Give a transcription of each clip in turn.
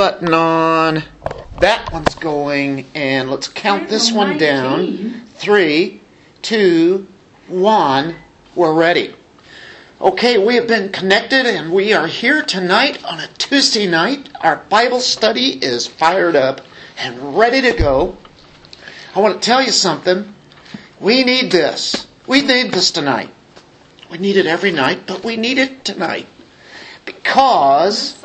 button on. That one's going, and let's count this one down. Three, two, one. We're ready. Okay, we have been connected and we are here tonight on a Tuesday night. Our Bible study is fired up and ready to go. I want to tell you something. We need this. We need this tonight. We need it every night, but we need it tonight because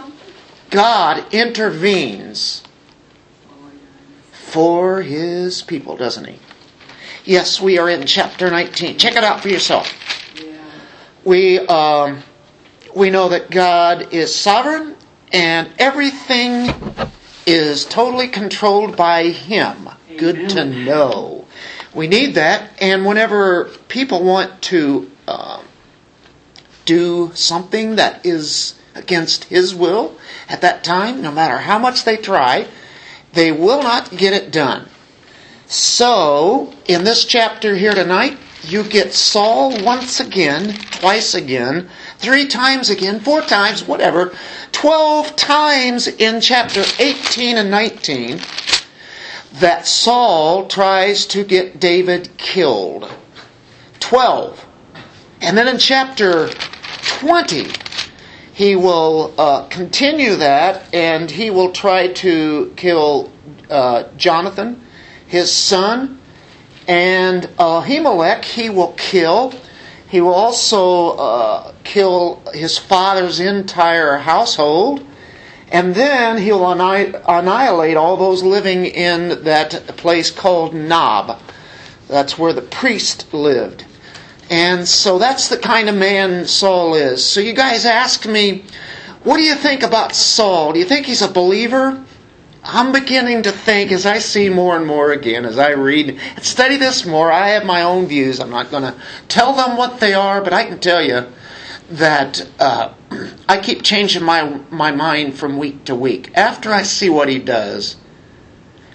God intervenes for his people, doesn't he? Yes, we are in chapter 19. Check it out for yourself. We, um, we know that God is sovereign and everything is totally controlled by him. Good to know. We need that, and whenever people want to uh, do something that is against His will at that time, no matter how much they try, they will not get it done. So, in this chapter here tonight, you get Saul once again, twice again, three times again, four times, whatever, twelve times in chapter 18 and 19 that Saul tries to get David killed. Twelve. And then in chapter 20, he will uh, continue that and he will try to kill uh, Jonathan, his son, and Ahimelech he will kill. He will also uh, kill his father's entire household. And then he'll annihilate all those living in that place called Nob. That's where the priest lived. And so that's the kind of man Saul is. So you guys ask me, what do you think about Saul? Do you think he's a believer? I'm beginning to think, as I see more and more again, as I read and study this more, I have my own views. I'm not going to tell them what they are, but I can tell you that uh, I keep changing my my mind from week to week. After I see what he does,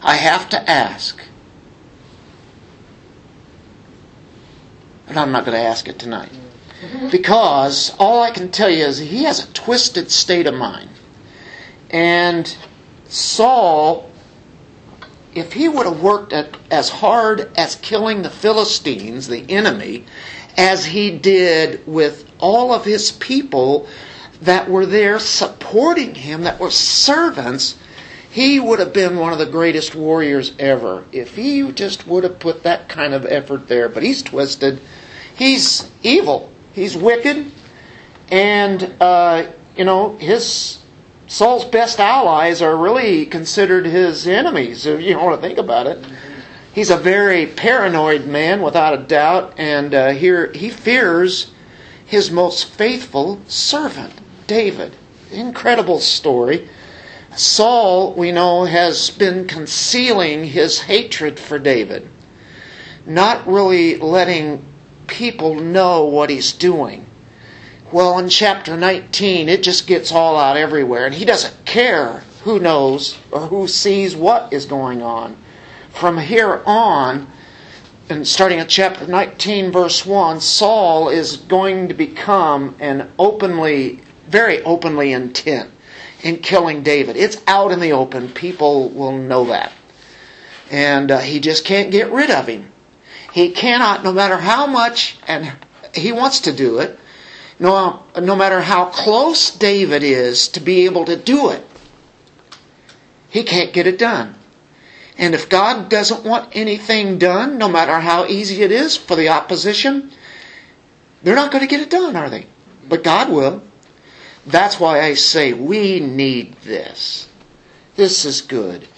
I have to ask. But I'm not going to ask it tonight. Because all I can tell you is he has a twisted state of mind. And Saul, if he would have worked at, as hard as killing the Philistines, the enemy, as he did with all of his people that were there supporting him, that were servants, he would have been one of the greatest warriors ever if he just would have put that kind of effort there. But he's twisted. He's evil. He's wicked. And, uh, you know, his Saul's best allies are really considered his enemies, if you want to think about it. He's a very paranoid man, without a doubt, and uh, here he fears his most faithful servant, David. Incredible story. Saul, we know, has been concealing his hatred for David, not really letting people know what he's doing. Well, in chapter 19, it just gets all out everywhere, and he doesn't care who knows or who sees what is going on. From here on, and starting at chapter 19, verse 1, Saul is going to become an openly, very openly intent in killing David. It's out in the open. People will know that. And uh, he just can't get rid of him. He cannot, no matter how much, and he wants to do it, no, no matter how close David is to be able to do it, he can't get it done. And if God doesn't want anything done, no matter how easy it is for the opposition, they're not going to get it done, are they? But God will. That's why I say we need this. This is good.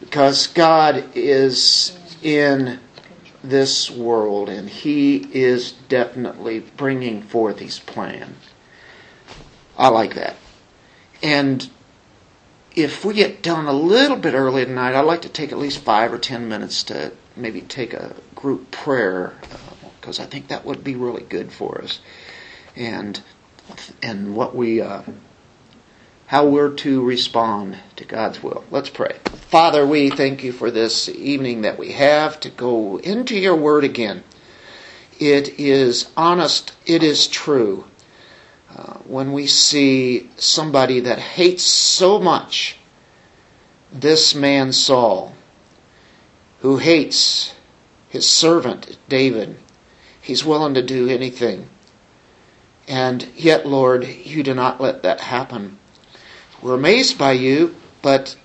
Because God is in this world and He is definitely bringing forth His plan. I like that. And if we get done a little bit early tonight, I'd like to take at least five or ten minutes to maybe take a group prayer because uh, I think that would be really good for us, and and what we uh, how we're to respond to God's will. Let's pray. Father, we thank you for this evening that we have to go into your word again. It is honest, it is true uh, when we see somebody that hates so much this man Saul, who hates his servant David, he's willing to do anything. And yet, Lord, you do not let that happen. We're amazed by you, but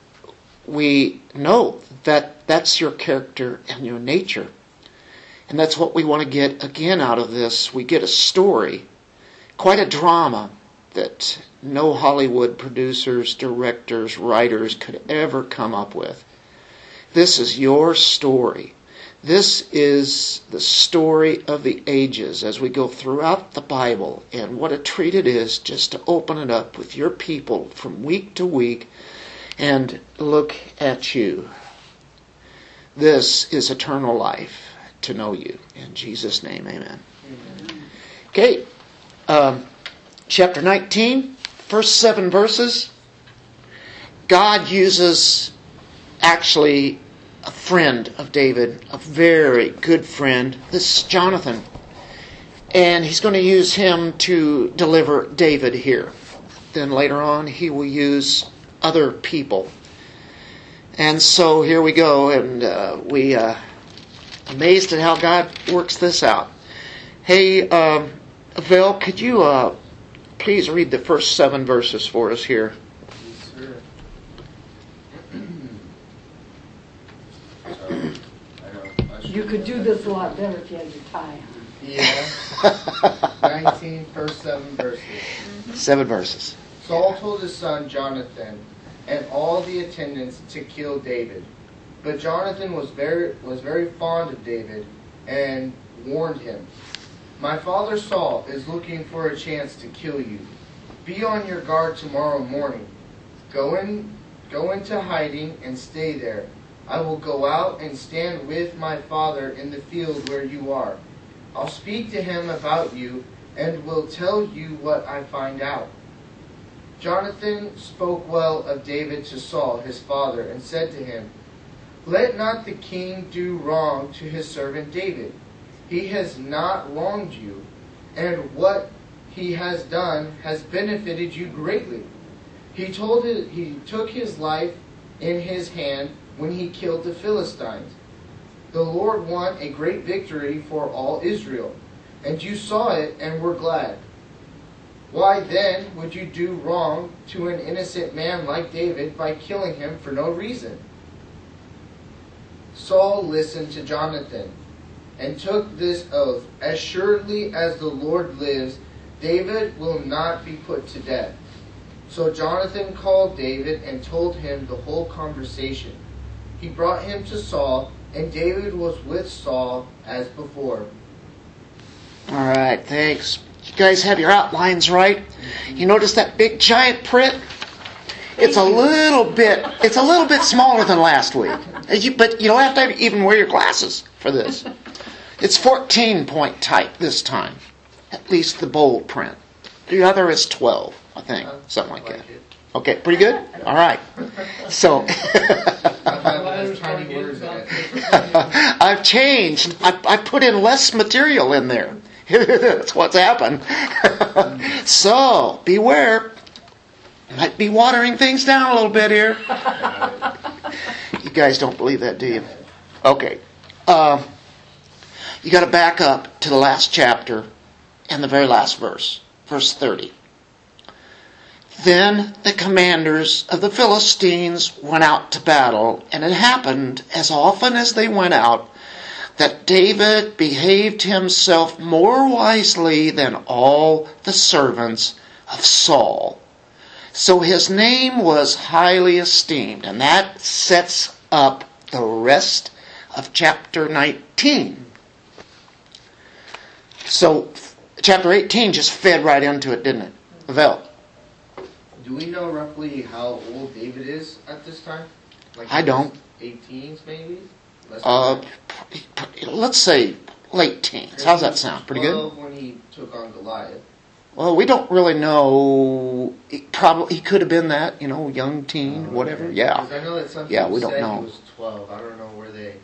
we know that that's your character and your nature. And that's what we want to get again out of this. We get a story, quite a drama that no Hollywood producers, directors, writers could ever come up with. This is your story. This is the story of the ages as we go throughout the Bible, and what a treat it is just to open it up with your people from week to week and look at you. This is eternal life to know you. In Jesus' name, amen. amen. Okay, um, chapter 19, first seven verses. God uses actually a friend of David, a very good friend. This is Jonathan. And he's going to use him to deliver David here. Then later on, he will use other people. And so here we go, and uh, we uh, amazed at how God works this out. Hey, um, Vel, could you uh, please read the first seven verses for us here? You could do this a lot better if you had your tie on. Yeah. 19, first seven verses. Mm-hmm. Seven verses. Saul told his son Jonathan and all the attendants to kill David. But Jonathan was very was very fond of David and warned him, My father Saul is looking for a chance to kill you. Be on your guard tomorrow morning. Go in go into hiding and stay there. I will go out and stand with my father in the field where you are. I'll speak to him about you and will tell you what I find out. Jonathan spoke well of David to Saul his father, and said to him, Let not the king do wrong to his servant David. He has not wronged you, and what he has done has benefited you greatly. He told his, he took his life in his hand when he killed the Philistines. The Lord won a great victory for all Israel, and you saw it and were glad. Why then would you do wrong to an innocent man like David by killing him for no reason? Saul listened to Jonathan and took this oath As surely as the Lord lives, David will not be put to death. So Jonathan called David and told him the whole conversation. He brought him to Saul, and David was with Saul as before. All right, thanks. You guys have your outlines right. You notice that big giant print? It's a little bit. It's a little bit smaller than last week, but you don't have to even wear your glasses for this. It's 14 point type this time, at least the bold print. The other is 12, I think, uh, something like that. Okay, pretty good. All right. So I've changed. I, I put in less material in there. That's what's happened. so beware. Might be watering things down a little bit here. you guys don't believe that, do you? Okay. Uh, you got to back up to the last chapter and the very last verse, verse 30. Then the commanders of the Philistines went out to battle, and it happened, as often as they went out, that David behaved himself more wisely than all the servants of Saul. So his name was highly esteemed, and that sets up the rest of chapter 19. So chapter 18 just fed right into it, didn't it? Vel. Do we know roughly how old David is at this time? Like I don't. 18s maybe? Uh, let's say late teens. How's that sound? Pretty good. when he took on Goliath. Well, we don't really know. He probably he could have been that, you know, young teen, oh, whatever. Okay. Yeah. I know that some yeah, we don't know. He was twelve. I don't know where they.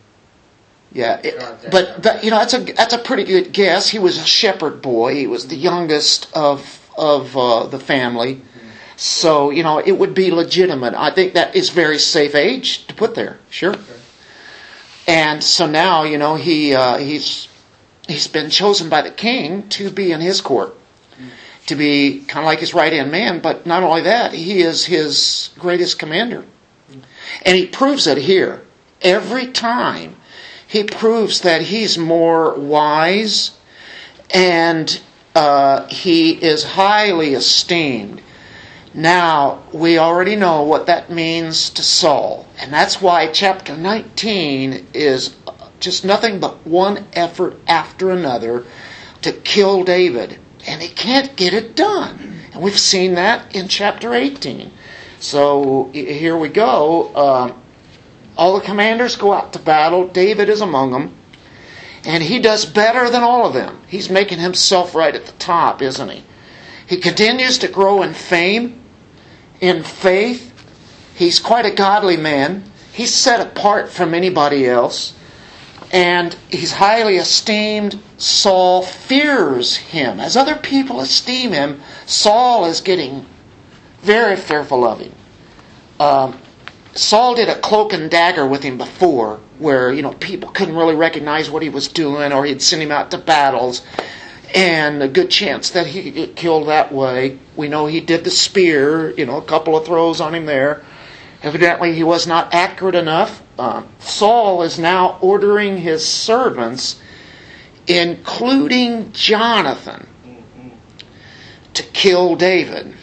Yeah, it, but but you know that's a that's a pretty good guess. He was a shepherd boy. He was the youngest of of uh, the family. So, you know, it would be legitimate. I think that is very safe age to put there. Sure. And so now, you know, he uh, he's he's been chosen by the king to be in his court, to be kind of like his right hand man. But not only that, he is his greatest commander, and he proves it here every time. He proves that he's more wise, and uh, he is highly esteemed. Now, we already know what that means to Saul, and that's why chapter 19 is just nothing but one effort after another to kill David. And he can't get it done. And we've seen that in chapter 18. So here we go. Um, all the commanders go out to battle. David is among them. And he does better than all of them. He's making himself right at the top, isn't he? He continues to grow in fame, in faith. He's quite a godly man. He's set apart from anybody else. And he's highly esteemed. Saul fears him. As other people esteem him, Saul is getting very fearful of him. Um, Saul did a cloak and dagger with him before, where you know people couldn't really recognize what he was doing, or he'd send him out to battles, and a good chance that he'd get killed that way. We know he did the spear, you know, a couple of throws on him there. Evidently, he was not accurate enough. Uh, Saul is now ordering his servants, including Jonathan, to kill David.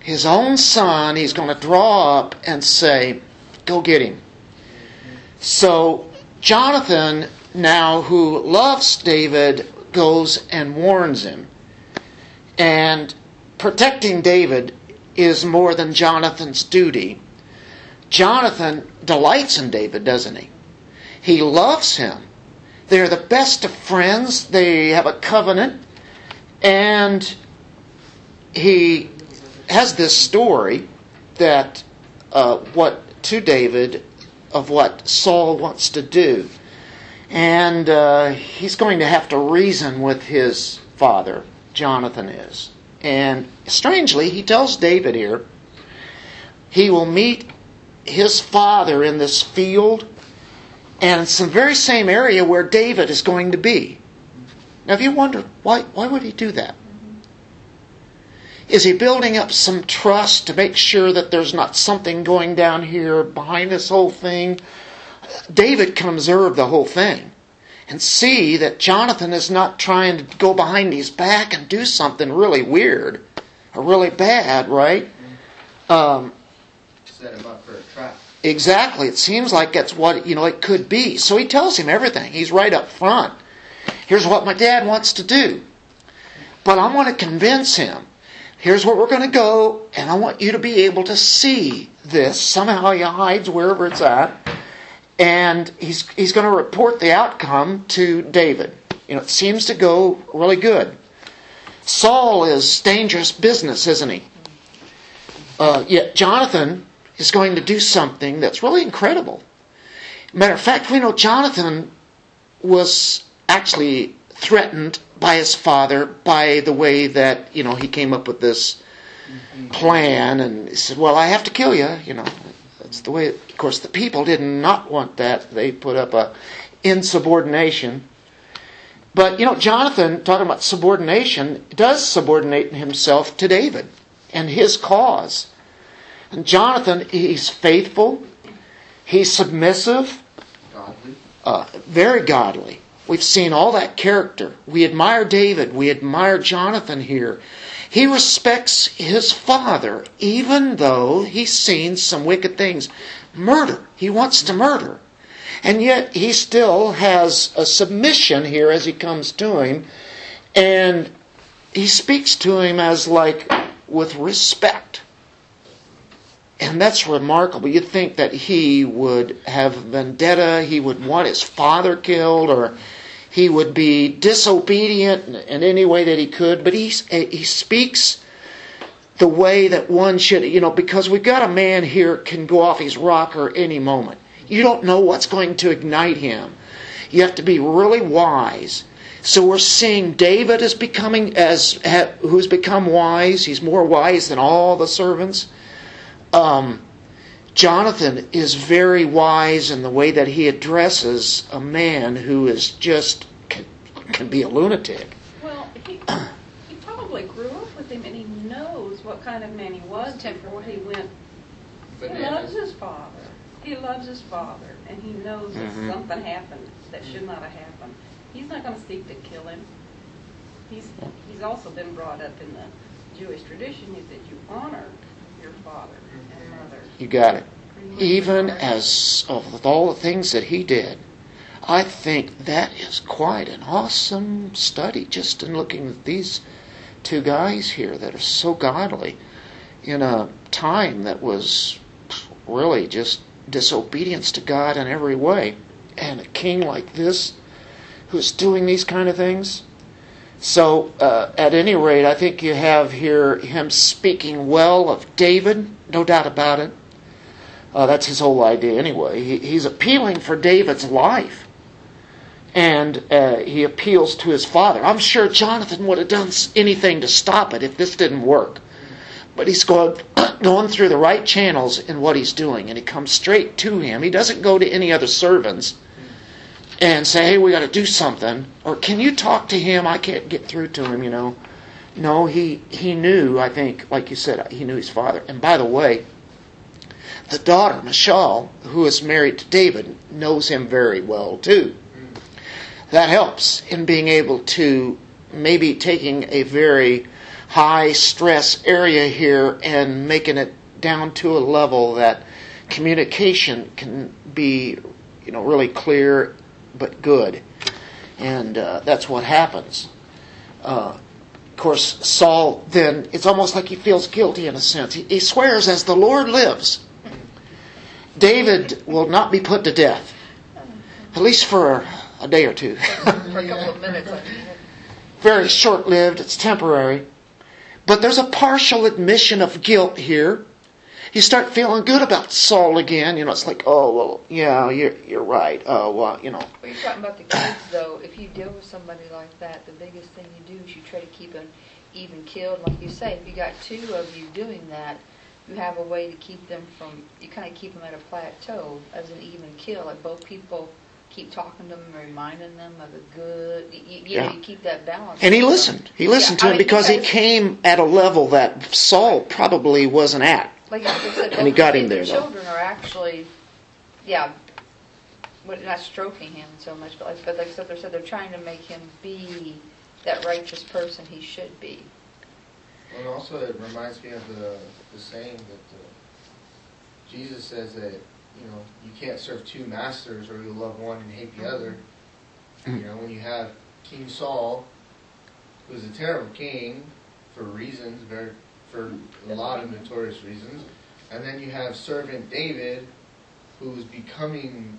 His own son, he's going to draw up and say, Go get him. So Jonathan, now who loves David, goes and warns him. And protecting David is more than Jonathan's duty. Jonathan delights in David, doesn't he? He loves him. They're the best of friends. They have a covenant. And he has this story that uh, what to David of what Saul wants to do. And uh, he's going to have to reason with his father, Jonathan is. And strangely, he tells David here he will meet his father in this field and it's the very same area where David is going to be. Now, if you wonder, why, why would he do that? Is he building up some trust to make sure that there's not something going down here behind this whole thing? David can observe the whole thing and see that Jonathan is not trying to go behind his back and do something really weird or really bad, right? Um, Set him up for a trap. Exactly. It seems like that's what, you know, it could be. So he tells him everything. He's right up front. Here's what my dad wants to do. But I want to convince him. Here's where we're going to go, and I want you to be able to see this. Somehow he hides wherever it's at, and he's, he's going to report the outcome to David. You know, it seems to go really good. Saul is dangerous business, isn't he? Uh, yet Jonathan is going to do something that's really incredible. Matter of fact, we know Jonathan was actually threatened by his father by the way that you know he came up with this plan and he said, "Well, I have to kill you." You know, that's the way. Of course, the people did not want that. They put up a insubordination. But you know, Jonathan, talking about subordination, does subordinate himself to David and his cause. And Jonathan, he's faithful, he's submissive, Godly. uh, very godly. We've seen all that character. We admire David, we admire Jonathan here. He respects his father, even though he's seen some wicked things. Murder. He wants to murder. And yet he still has a submission here as he comes to him. And he speaks to him as like with respect. And that's remarkable. You'd think that he would have vendetta, he would want his father killed, or he would be disobedient in any way that he could, but he, he speaks the way that one should, you know, because we've got a man here can go off his rocker any moment. You don't know what's going to ignite him. You have to be really wise. So we're seeing David is becoming as who's become wise. He's more wise than all the servants. Um, Jonathan is very wise in the way that he addresses a man who is just can, can be a lunatic. Well, he, he probably grew up with him and he knows what kind of man he was before he went. He loves his father. He loves his father and he knows that Mhm. something happened that should not have happened. He's not going to seek to kill him. He's, he's also been brought up in the Jewish tradition is that you honor your father and mother. You got it. Even as of with all the things that he did, I think that is quite an awesome study just in looking at these two guys here that are so godly in a time that was really just disobedience to God in every way. And a king like this who's doing these kind of things. So, uh, at any rate, I think you have here him speaking well of David, no doubt about it. Uh, that's his whole idea, anyway. He, he's appealing for David's life. And uh, he appeals to his father. I'm sure Jonathan would have done anything to stop it if this didn't work. But he's going, going through the right channels in what he's doing, and he comes straight to him. He doesn't go to any other servants and say, hey, we got to do something. Or can you talk to him? I can't get through to him, you know. No, he, he knew, I think, like you said, he knew his father. And by the way, the daughter, Michal, who is married to David, knows him very well too. That helps in being able to maybe taking a very high stress area here and making it down to a level that communication can be, you know, really clear but good. And uh, that's what happens. Uh, of course, Saul then, it's almost like he feels guilty in a sense. He, he swears, as the Lord lives, David will not be put to death, at least for a day or two. For a couple of minutes. Very short lived, it's temporary. But there's a partial admission of guilt here. You start feeling good about Saul again. You know, it's like, oh, well, yeah, you're, you're right. Oh, well, you know. Well, you're talking about the kids, though. If you deal with somebody like that, the biggest thing you do is you try to keep them even killed. Like you say, if you got two of you doing that, you have a way to keep them from. You kind of keep them at a plateau as an even kill. Like both people keep talking to them, reminding them of the good. You, you, Yeah. know, you keep that balance. And he with them. listened. He listened Yeah, to I him mean, because he came at a level that Saul probably wasn't at. Like I said, And he got the him there, kids though. Children are actually, yeah, what, not stroking him so much, but like, but like I said, they said they're trying to make him be that righteous person he should be. And also, it reminds me of the, the saying that uh, Jesus says that you know you can't serve two masters, or you'll love one and hate the mm-hmm. other. You know, when you have King Saul, who's a terrible king for reasons, very for a lot of notorious reasons, and then you have servant David, who's becoming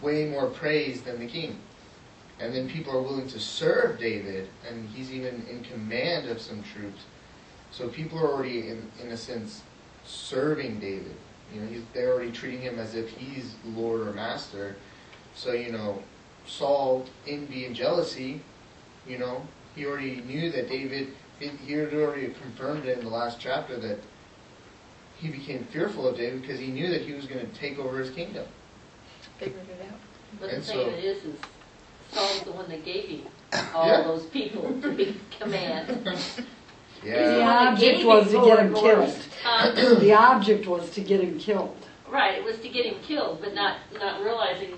way more praised than the king. And then people are willing to serve David, and he's even in command of some troops. So people are already, in, in a sense, serving David. You know, he's, they're already treating him as if he's Lord or Master. So, you know, Saul, envy and jealousy, you know, he already knew that David, he, he had already confirmed it in the last chapter that he became fearful of David because he knew that he was going to take over his kingdom. Figured it out. But the And thing so- it is, is Saul's the one that gave you all Yeah. those people to be command. The object was to get him killed. Uh, The object was to get him killed. right, it was to get him killed, but not not realizing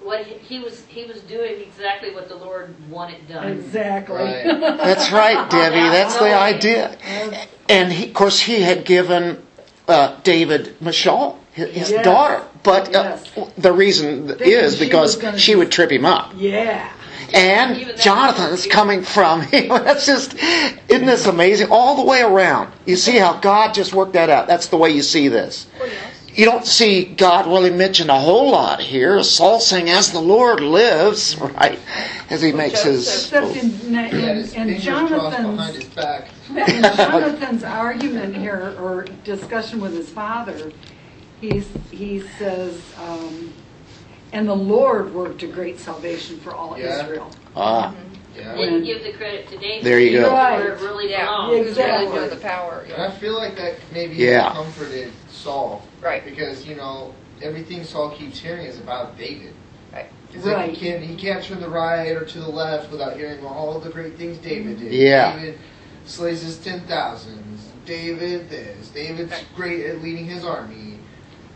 what he, he was he was doing exactly what the Lord wanted done. Exactly. Right. That's right, Debbie. That's the idea. And he, of course, he had given uh, David Michal, his, his Yes. daughter. But uh, Yes. the reason Thinking is she because was gonna she be- would trip him up. Yeah. And Even that Jonathan is coming from, that's just, isn't this amazing? All the way around. You see how God just worked that out. That's the way you see this. You don't see God really mentioned a whole lot here. Saul saying, as the Lord lives, right? As he makes his. Except in, He had in, his in fingers crossed behind Jonathan's, his back. in Jonathan's argument here, or discussion with his father, he's, he says, um, And the Lord worked a great salvation for all Yeah. Israel. Ah, Yeah. Didn't give the credit to David. There you go. knew Where it really Yeah. belonged. Who's really Exactly. the power? And I feel like that maybe Yeah. comforted Saul. Right. Because, you know, everything Saul keeps hearing is about David. Right. It's like Right. he can't he can't turn the right or to the left without hearing all the great things David did. Yeah. David slays his ten thousands. David this. David's great at leading his army.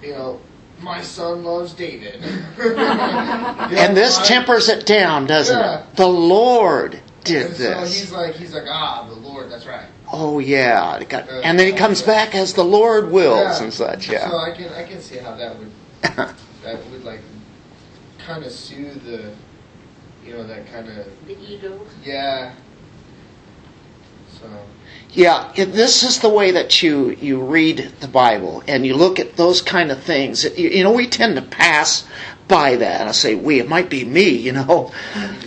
You know, my son loves David. and this I- tempers it down, doesn't Yeah. it? The Lord did so this. he's like he's like, ah, the Lord, that's right. Oh yeah, It got- and then he comes back as the Lord wills Yeah. and such. Yeah. So I can I can see how that would that would like kind of soothe the you know that kind of The ego. yeah. So yeah. It, this is the way that you you read the Bible and you look at those kind of things. You, you know, we tend to pass by that. I say we. It might be me. You know,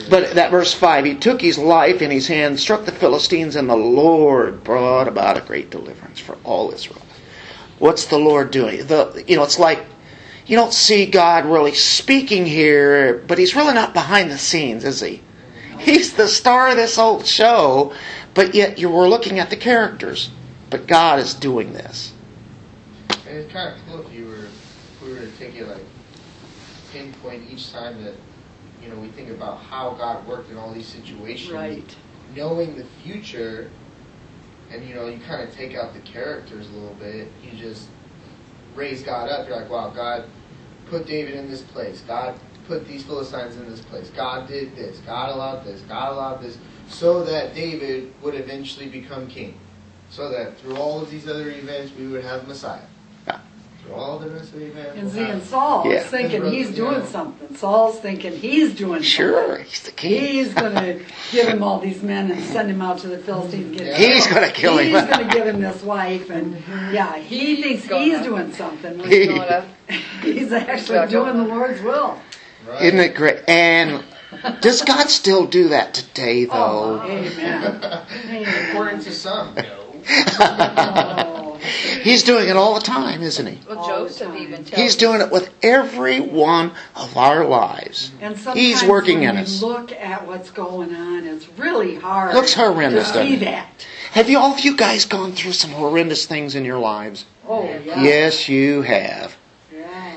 but that verse five. He took his life in his hand, struck the Philistines, and the Lord brought about a great deliverance for all Israel. What's the Lord doing? The you know, it's like you don't see God really speaking here, but He's really not behind the scenes, is He? He's the star of this old show, but yet you were looking at the characters. But God is doing this. and it's kind of cool if you were if we were to take it like pinpoint each time that you know we think about how God worked in all these situations. Right. Knowing the future, and you know you kind of take out the characters a little bit. You just raise God up. You're like, wow, God put David in this place. God put these Philistines in this place. God did this. God allowed this. God allowed this, so that David would eventually become king. So that through all of these other events, we would have Messiah. Yeah. Through all the rest of the events. And we'll see, and Saul Yeah. is thinking His he's doing yeah. something. Saul's thinking he's doing Sure, something. He's the king. He's going to give him all these men and send him out to the Philistines get Yeah. He's going to kill He's him. He's going to give him this wife, and yeah, he thinks gonna- he's doing something. when He- He's actually doing the Lord's will. Right. Isn't it great? And does God still do that today, though? Oh, though? amen. According to some, no. Oh, He's doing it all the time, isn't he? Well, Joseph even tells He's doing it with every one of our lives. And sometimes He's working when in us. look at what's going on, it's really hard. Looks horrendous, to see it? that. Have you all of you guys gone through some horrendous things in your lives? Oh, yeah. Yes, you have.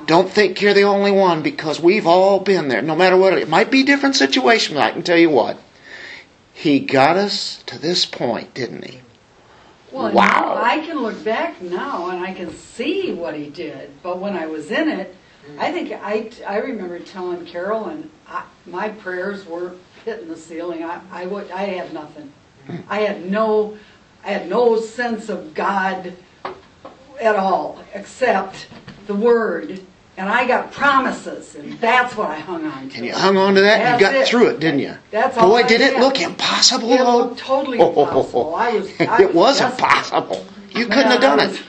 Don't think you're the only one because we've all been there. No matter what it, might be different situation, but I can tell you what. He got us to this point, didn't he? Well, Wow. I can look back now and I can see what he did, but when I was in it, I think I, I remember telling Carol, and I, my prayers were hitting the ceiling. I, I would I had nothing. I had no I had no sense of God at all except the Word, and I got promises, and that's what I hung on to. And you hung on to that and you got it. through it, didn't you? That's all Boy, I did it look impossible, It looked totally impossible. I was. I it was impossible. You couldn't have done I it.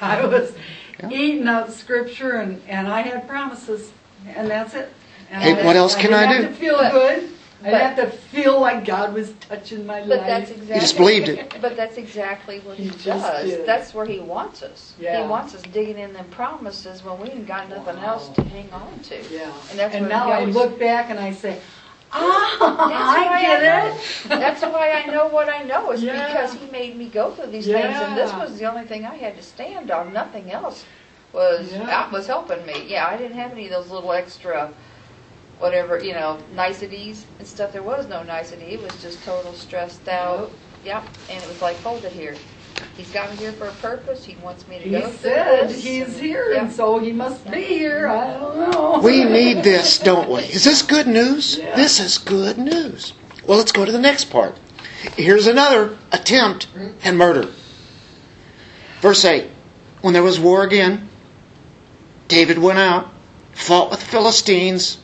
I was Yeah. eating up scripture and, and I had promises, and that's it. And Hey, what else can I didn't do? feel good. I but- didn't have to feel like God was touching my But life. that's exactly. just believed it. But that's exactly what he, He just does. did. That's where he wants us. Yeah. He wants us digging in them promises when we ain't got nothing else to hang on to. yeah. And that's and what now he I always- look back and I say, That's ah, why I get know. it. That's why I know what I know is Yeah. because he made me go through these things, and this Yeah. was the only thing I had to stand on. Nothing else was Yeah. that was helping me. Yeah, I didn't have any of those little extra, whatever you know, niceties and stuff. There was no nicety. It was just total stressed out. Yep, and it was like, hold it here. He's got me here for a purpose. He wants me to He go through said this. he's here, Yep. and so he must be here. I don't know. We need this, don't we? Is this good news? Yeah. This is good news. Well, let's go to the next part. Here's another attempt and murder. Verse 8 When there was war again, David went out, fought with the Philistines,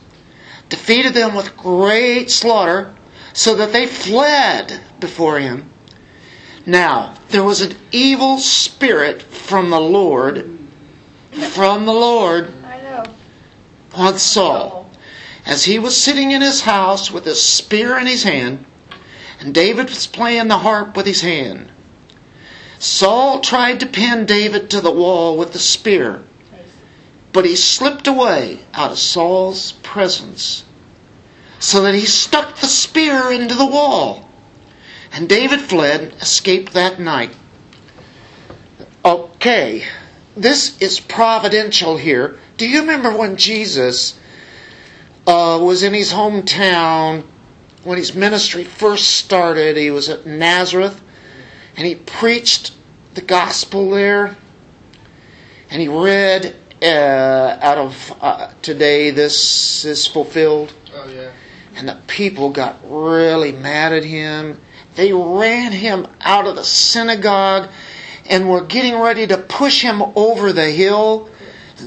defeated them with great slaughter, so that they fled before him. Now, there was an evil spirit from the Lord, from the Lord on Saul, as he was sitting in his house with his spear in his hand, and David was playing the harp with his hand. Saul tried to pin David to the wall with the spear, but he slipped away out of Saul's presence so that he stuck the spear into the wall. And David fled, escaped that night. Okay, this is providential here. Do you remember when Jesus uh, was in his hometown when his ministry first started? He was at Nazareth and he preached the gospel there. And he read uh, out of uh, today, this is fulfilled. Oh yeah. And the people got really mad at him. They ran him out of the synagogue and were getting ready to push him over the hill.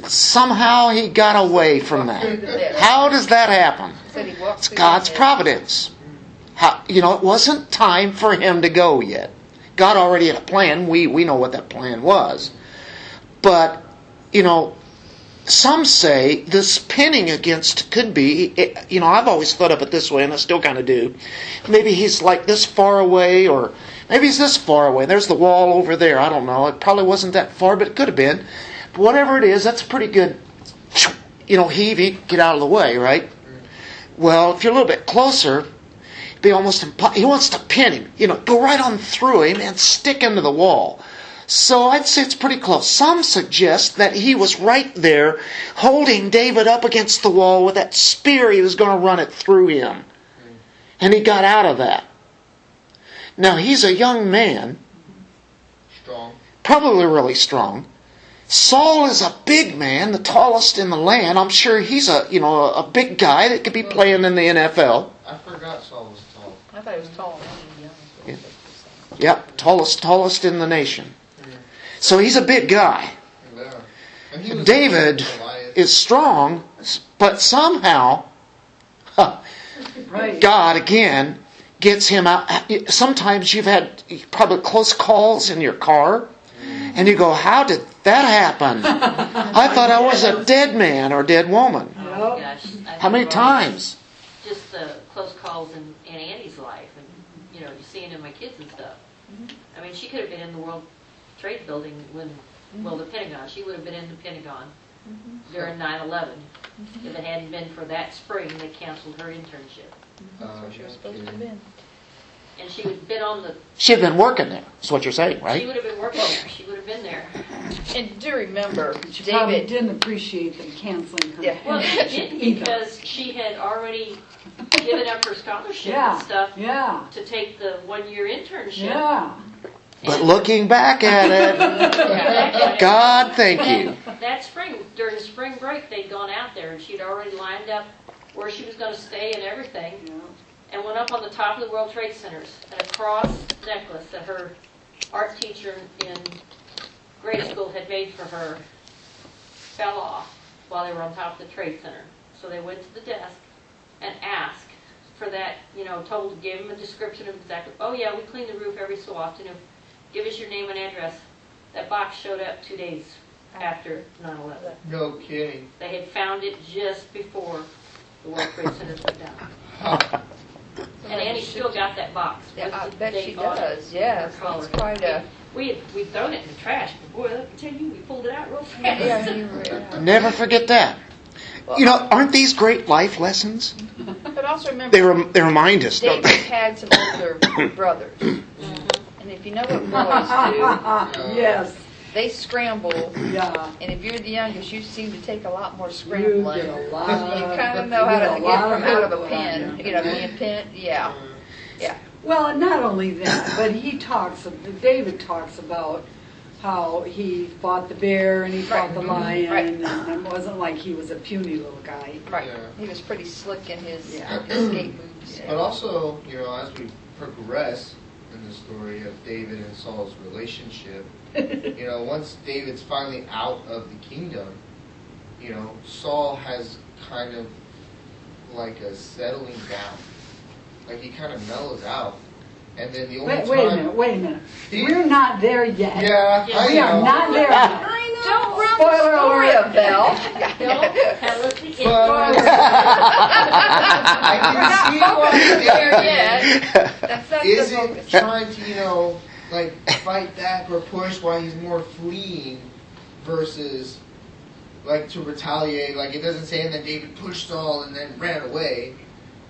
Somehow he got away from that. How does that happen? Said he walked It's God's providence. How, you know, it wasn't time for him to go yet. God already had a plan. We, we know what that plan was. But, you know, some say this pinning against could be, eh, you know, I've always thought of it this way, and I still kind of do. Maybe he's like this far away, or maybe he's this far away. There's the wall over there. I don't know. It probably wasn't that far, but it could have been. But whatever it is, that's a pretty good, you know, heave, you get out of the way, right? Well, if you're a little bit closer, be almost impo- he wants to pin him, you know, go right on through him and stick into the wall. So I'd say it's pretty close. Some suggest that he was right there holding David up against the wall with that spear he was going to run it through him. And he got out of that. Now he's a young man, Strong. probably really strong. Saul is a big man, the tallest in the land. I'm sure he's a, you know, a big guy that could be playing in the NFL. I forgot Saul was tall. I thought he was tall. Yeah. Yep, tallest, tallest in the nation. So he's a big guy. Yeah. And he was David is strong, but somehow Right. God again gets him out. Sometimes you've had probably close calls in your car, and you go, "How did that happen? I thought I was a dead man or dead woman." Oh, gosh. How many times? Just the close calls in, in Annie's life and, you know, just seeing in my kids and stuff. Mm-hmm. I mean, she could have been in the World Trade Building when, well, the mm-hmm. Pentagon. She would have been in the Pentagon mm-hmm. during 9/11. Mm-hmm. If it hadn't been for that spring, they canceled her internship. Uh, That's where she was supposed to have been. And she would have been on the, She'd been working there. That's what you're saying, right? she right? would have been working there. She would have been there. And do remember, She probably David, didn't appreciate them canceling her. Yeah. Well, she didn't Either. because she had already given up her scholarship Yeah, and stuff yeah, to take the one-year internship. yeah. But looking back at it, God, thank you. That spring, during the spring break, they'd gone out there and she'd already lined up where she was going to stay and everything, and went up on the top of the World Trade Centers. And a cross necklace that her art teacher in grade school had made for her fell off while they were on top of the Trade Center. So they went to the desk and asked for that, you know, told, gave them a description of exactly, oh yeah, we clean the roof every so often. If- Give us your name and address. That box showed up two days after 9/11. No kidding. They had found it just before the World Trade Center went down. And Annie still got that box. Yeah, with I the bet she date on it. does, yes, Her it's collar. quite a, We had, we'd thrown it in the trash, but boy, let me tell you, we pulled it out real fast. yeah, you were, yeah. Never forget that. You know, aren't these great life lessons? But also remember. They, rem- they remind us, don't David they? had some older brothers. Mm-hmm. And if you know what boys Yes, they scramble. yeah. And if you're the youngest, you seem to take a lot more scrambling. You scrambling. get a lot You kind of know how to get a get lot from out of a pen. you. You know, being pinned, yeah. Yeah. Well, and not only that, but he talks, David talks about how he fought the bear and he fought the mm-hmm. lion, Right. and it wasn't like he was a puny little guy. Right. Yeah. He was pretty slick in his Yeah. escape moves. But also, you know, as we progress in the story of David and Saul's relationship, you know, once David's finally out of the kingdom, you know, Saul has kind of like a settling down. Like he kind of mellows out. And then the only Wait, time. wait a minute, wait a minute. We're not there yet. Yeah, I We are not there yet. Don't ruin Spoiler the story alert. of Belle. Don't tell us the end. But I can see why there yet. That's not the isn't focus. trying to, you know, like fight back or push while he's more fleeing versus like to retaliate. Like it doesn't say, and then David pushed Saul and then ran away.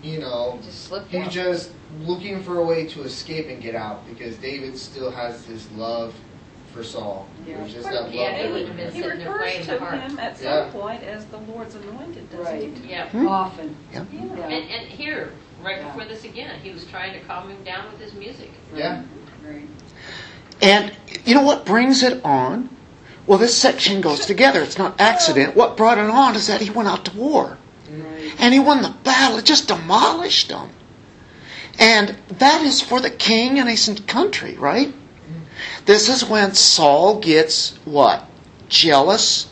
You know, Just slipped he's out. just looking for a way to escape and get out because David still has this love for Saul. Yeah. There's just Well, that yeah, love. he that- wouldn't have been He sitting there refers to the heart. him at some Yeah. point as the Lord's anointed, doesn't Right. he? Yeah. Hmm? Often. Yep. Yeah. Yeah. And, and here, right Yeah. before this again, he was trying to calm him down with his music. Yeah. Right. And you know what brings it on? Well, this section goes together. It's not accident. What brought it on is that he went out to war. Right. And he won the battle. It just demolished them. And that is for the king and his country, right? This is when Saul gets what? Jealous,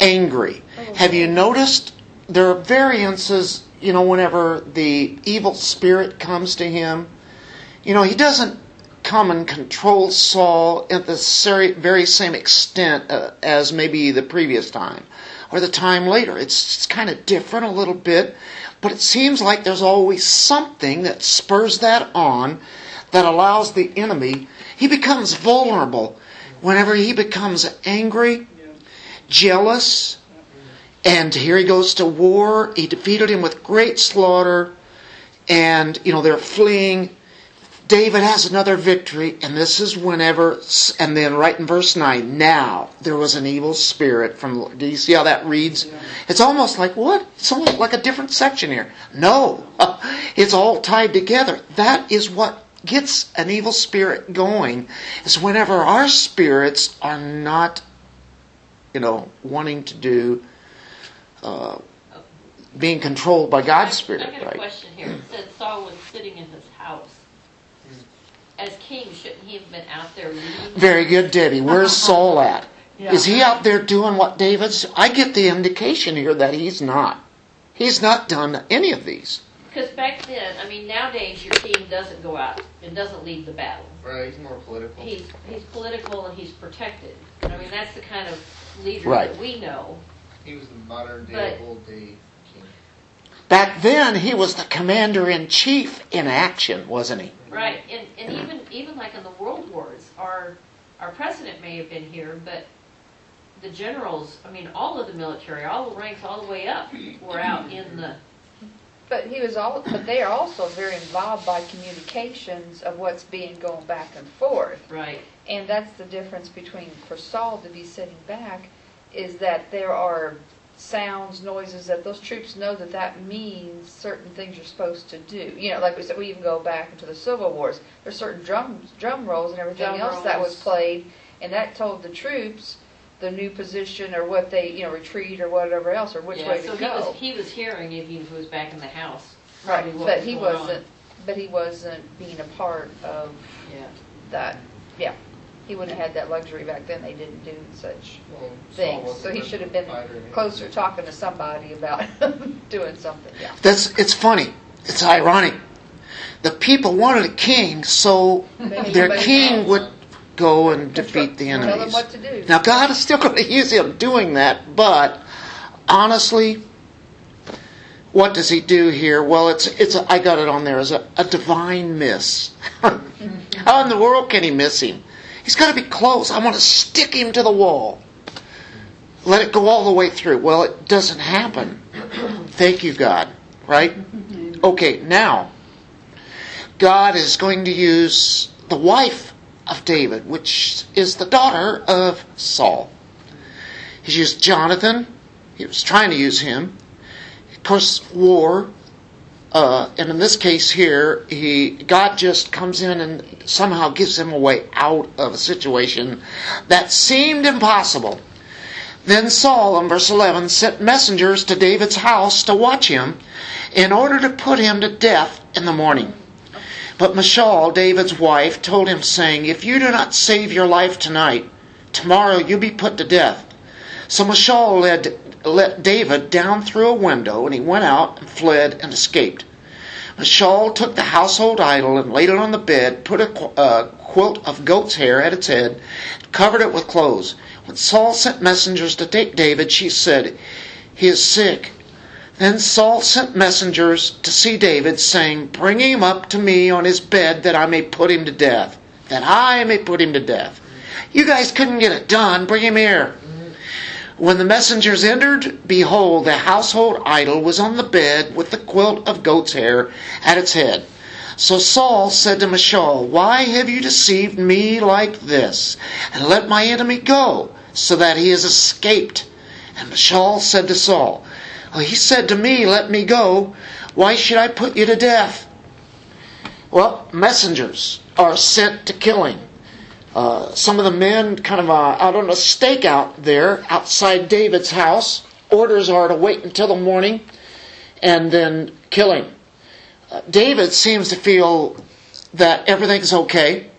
angry. Have you noticed there are variances, you know, whenever the evil spirit comes to him? You know, he doesn't come and control Saul at the very same extent uh, as maybe the previous time or the time later. It's, it's kind of different a little bit, but it seems like there's always something that spurs that on that allows the enemy. He becomes vulnerable whenever he becomes angry, jealous, and here he goes to war. He defeated him with great slaughter, and you know they're fleeing. David has another victory, and this is whenever, and then right in verse 9, now there was an evil spirit from, do you see how that reads? It's almost like, what? It's almost like a different section here. No, it's all tied together. That is what gets an evil spirit going, is whenever our spirits are not, you know, wanting to do, uh, being controlled by God's spirit, I got a right? question here. It said Saul was sitting in his house. As king, shouldn't he have been out there leading? Very good, Debbie. Where's Saul at? Yeah. Is he out there doing what David's? I get the indication here that he's not. He's not done any of these. Because back then, I mean, nowadays your king doesn't go out and doesn't lead the battle. Right. He's more political. He's he's political and he's protected. I mean, that's the kind of leader Right. that we know. He was the modern day, But- old day king. Back then, he was the commander in chief in action, wasn't he? Right, and, and even even like in the world wars, our our president may have been here, but the generals, I mean, all of the military, all the ranks, all the way up, were out in the. But he was all, but they are also very involved by communications of what's being going back and forth. Right. And that's the difference between, for Saul to be sitting back, is that there are sounds, noises that those troops know that that means certain things you're supposed to do. You know, like we said, we even go back into the Civil Wars. There's certain drum drum rolls and everything Drum else that was rolls. played, and that told the troops the new position or what they, you know, retreat or whatever else or which yeah, way so to he go. was he was hearing if he was back in the house. Right, probably what but was he going on. wasn't, but he wasn't being a part of Yeah. that, yeah. He wouldn't have had that luxury back then, they didn't do such Well, Saul things. wasn't So he should have been fighter anyway. closer talking to somebody about doing something, yeah. That's it's funny. It's ironic. The people wanted a king, so Maybe their somebody king else. would go and defeat the Tell them enemies. what to do. Now God is still going to use him doing that, but honestly, what does he do here? Well, it's it's a, I got it on there as a, a divine miss. How in the world can he miss him? He's got to be close. I want to stick him to the wall. Let it go all the way through. Well, it doesn't happen. Thank you, God. Right? Okay, now God is going to use the wife of David, which is the daughter of Saul. He's used Jonathan. He was trying to use him. Of course, war. Uh, and in this case here, he God just comes in and somehow gives him a way out of a situation that seemed impossible. Then Saul, in verse 11, sent messengers to David's house to watch him in order to put him to death in the morning. But Michal, David's wife, told him, saying, If you do not save your life tonight, tomorrow you'll be put to death. So Michal led, let David down through a window, and he went out and fled and escaped. Michal took the household idol and laid it on the bed, put a uh, quilt of goat's hair at its head, covered it with clothes. When Saul sent messengers to take David, she said, He is sick. Then Saul sent messengers to see David, saying, Bring him up to me on his bed that I may put him to death. That I may put him to death. You guys couldn't get it done. Bring him here. When the messengers entered, behold, the household idol was on the bed with the quilt of goat's hair at its head. So Saul said to Michal, Why have you deceived me like this, and let my enemy go, so that he has escaped? And Michal said to Saul, well, He said to me, Let me go. Why should I put you to death? Well, messengers are sent to kill him. Uh, some of the men kind of uh, out on a stakeout there outside David's house. Orders are to wait until the morning and then kill him. Uh, David seems to feel that everything's okay.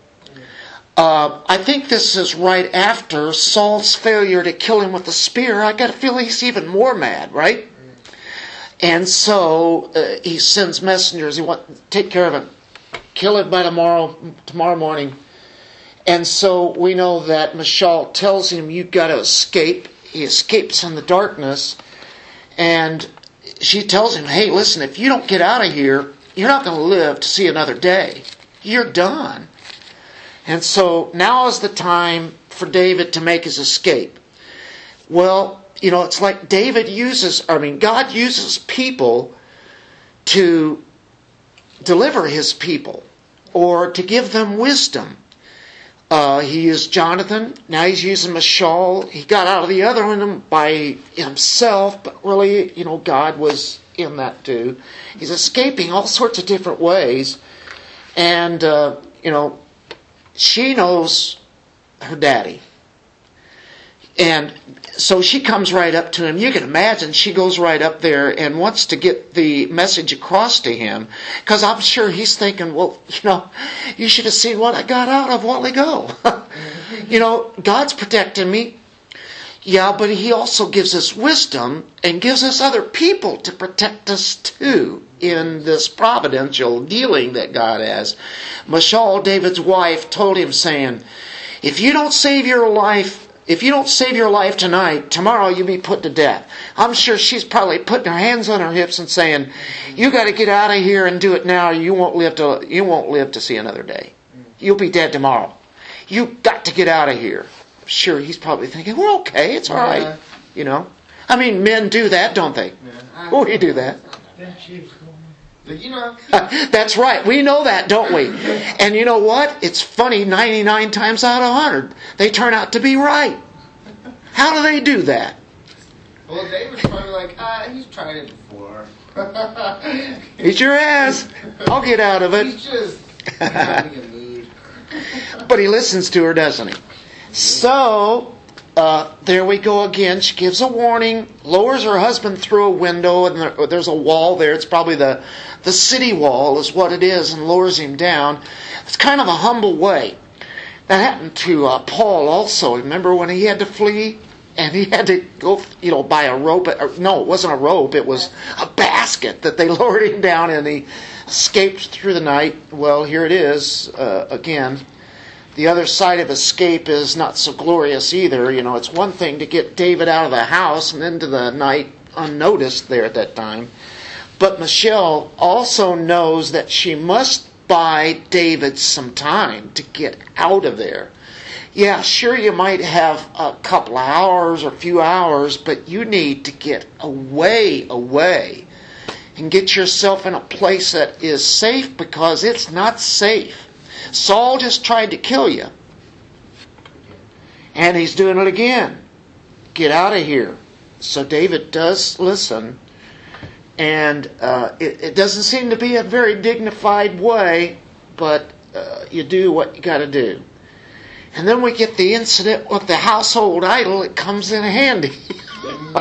Uh, I think this is right after Saul's failure to kill him with the spear. I got to feel he's even more mad, right? And so uh, he sends messengers. He wants take care of it, kill it by tomorrow, tomorrow morning. And so we know that Michal tells him, "You've got to escape." He escapes in the darkness, and she tells him, "Hey, listen, if you don't get out of here, you're not going to live to see another day. You're done." And so now is the time for David to make his escape. Well, you know, it's like David uses, I mean, God uses people to deliver his people or to give them wisdom. Uh, he used Jonathan. Now he's using Michal. He got out of the other one by himself, but really, you know, God was in that too. He's escaping all sorts of different ways. And, uh, you know, she knows her daddy. And so she comes right up to him. You can imagine she goes right up there and wants to get the message across to him. Because I'm sure he's thinking, well, you know, you should have seen what I got out of while ago. you know, God's protecting me. Yeah, but he also gives us wisdom and gives us other people to protect us too in this providential dealing that God has. Michal, David's wife, told him saying, if you don't save your life, if you don't save your life tonight, tomorrow you'll be put to death. I'm sure she's probably putting her hands on her hips and saying, "You got to get out of here and do it now. You won't live to you won't live to see another day. You'll be dead tomorrow. You got to get out of here." Sure, he's probably thinking, "Well, okay, it's all right." You know, I mean, men do that, don't they? Oh, we do that. But you know, That's right. We know that, don't we? And you know what? It's funny, 99 times out of 100, they turn out to be right. How do they do that? well, David's probably like, ah, he's tried it before. He your ass. I'll get out of it. he's just having a mood. But he listens to her, doesn't he? So, uh, there we go again. She gives a warning, lowers her husband through a window, and there, there's a wall there. It's probably the, the city wall, is what it is, and lowers him down. It's kind of a humble way. That happened to uh, Paul also. Remember when he had to flee? And he had to go, you know, buy a rope. Or, no, it wasn't a rope. It was a basket that they lowered him down, and he escaped through the night. Well, here it is uh, again the other side of escape is not so glorious either. You know, it's one thing to get David out of the house and into the night unnoticed there at that time. But Michal also knows that she must buy David some time to get out of there. Yeah, sure, you might have a couple hours or a few hours, but you need to get away, away, and get yourself in a place that is safe because it's not safe. Saul just tried to kill you. And he's doing it again. Get out of here. So David does listen. And uh, it, it, doesn't seem to be a very dignified way, but uh, you do what you got to do. And then we get the incident with the household idol. It comes in handy. What's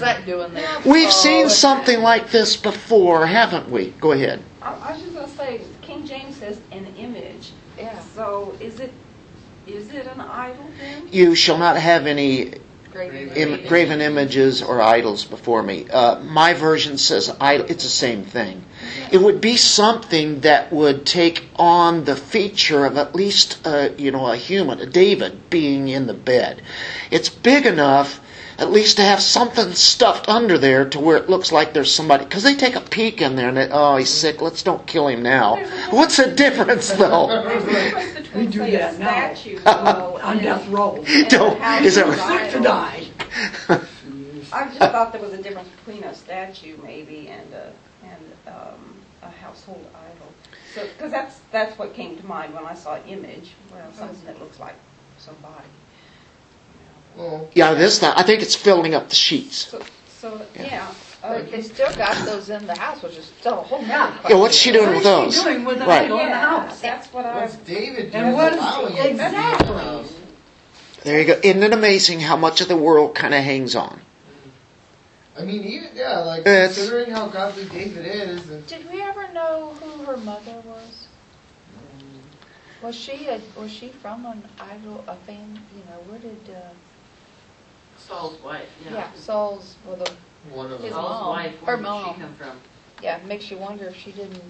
that doing there? We've seen something like this before, haven't we? Go ahead. I, I was just gonna say, King James says an image. Yeah. So is it, is it an idol then? You shall not have any Graven Im- graven images or idols before me. Uh, my version says idol. It's the same thing. It would be something that would take on the feature of at least, uh, you know, a human, a David being in the bed. It's big enough, at least to have something stuffed under there to where it looks like there's somebody. Because they take a peek in there and they, oh, he's sick. Let's don't kill him now. What's the difference, though? There's a We do that now. On death row. Don't- Is that you right? Quick to die. I just thought there was a difference between a statue maybe and a, and um, a household idol. So, because that's, that's what came to mind when I saw image, well, something that looks like somebody. Well, Yeah, this not. I think it's filling up the sheets. So, so, yeah. But uh, they still got those in the house, which is still a whole Yeah. nother Yeah, what's she question. doing with What is those? she doing with an Right. idol in the house? that's what I, what's David doing? And what is allowing she, it to be in the exactly. There you go. Isn't it amazing how much of the world kind of hangs on? I mean, even yeah, like It's- considering how godly David is, and Did we ever know who her mother was? Was she a, was she from an idol, a fam, you know, where did, uh, Saul's wife, yeah, yeah. Saul's, well, the, one of His them. Saul's mom. wife, Her did mom. she come from? yeah, makes you wonder if she didn't